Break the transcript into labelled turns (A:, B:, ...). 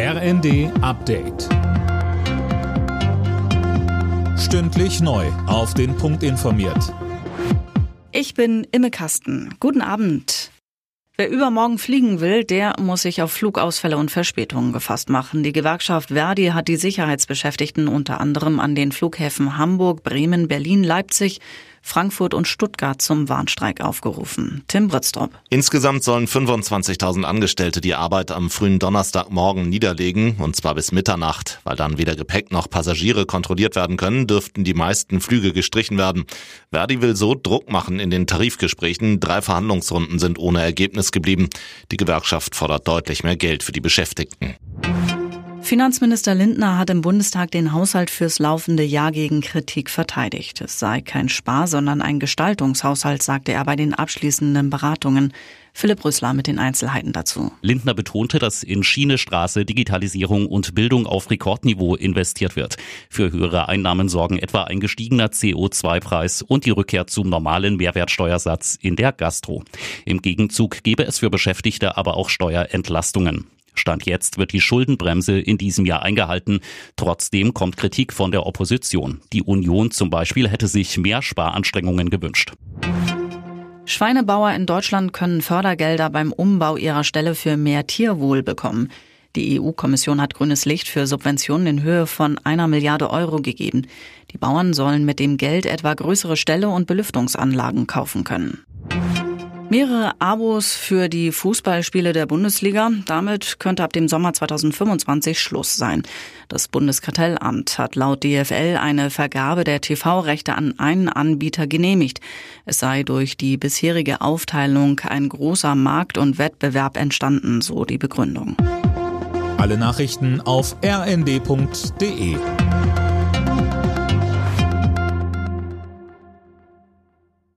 A: RND Update. Stündlich neu. Auf den Punkt informiert.
B: Ich bin Imme Kasten. Guten Abend. Wer übermorgen fliegen will, der muss sich auf Flugausfälle und Verspätungen gefasst machen. Die Gewerkschaft Verdi hat die Sicherheitsbeschäftigten unter anderem an den Flughäfen Hamburg, Bremen, Berlin, Leipzig, Frankfurt und Stuttgart zum Warnstreik aufgerufen. Tim Britztrup.
C: Insgesamt sollen 25.000 Angestellte die Arbeit am frühen Donnerstagmorgen niederlegen, und zwar bis Mitternacht. Weil dann weder Gepäck noch Passagiere kontrolliert werden können, dürften die meisten Flüge gestrichen werden. Verdi will so Druck machen in den Tarifgesprächen. Drei Verhandlungsrunden sind ohne Ergebnis geblieben. Die Gewerkschaft fordert deutlich mehr Geld für die Beschäftigten.
B: Finanzminister Lindner hat im Bundestag den Haushalt fürs laufende Jahr gegen Kritik verteidigt. Es sei kein Spar, sondern ein Gestaltungshaushalt, sagte er bei den abschließenden Beratungen. Philipp Rüssler mit den Einzelheiten dazu.
D: Lindner betonte, dass in Schiene, Straße, Digitalisierung und Bildung auf Rekordniveau investiert wird. Für höhere Einnahmen sorgen etwa ein gestiegener CO2-Preis und die Rückkehr zum normalen Mehrwertsteuersatz in der Gastro. Im Gegenzug gebe es für Beschäftigte aber auch Steuerentlastungen. Stand jetzt wird die Schuldenbremse in diesem Jahr eingehalten. Trotzdem kommt Kritik von der Opposition. Die Union zum Beispiel hätte sich mehr Sparanstrengungen gewünscht.
B: Schweinebauer in Deutschland können Fördergelder beim Umbau ihrer Ställe für mehr Tierwohl bekommen. Die EU-Kommission hat grünes Licht für Subventionen in Höhe von einer Milliarde Euro gegeben. Die Bauern sollen mit dem Geld etwa größere Ställe und Belüftungsanlagen kaufen können. Mehrere Abos für die Fußballspiele der Bundesliga. Damit könnte ab dem Sommer 2025 Schluss sein. Das Bundeskartellamt hat laut DFL eine Vergabe der TV-Rechte an einen Anbieter genehmigt. Es sei durch die bisherige Aufteilung ein großer Markt- und Wettbewerb entstanden, so die Begründung.
A: Alle Nachrichten auf rnd.de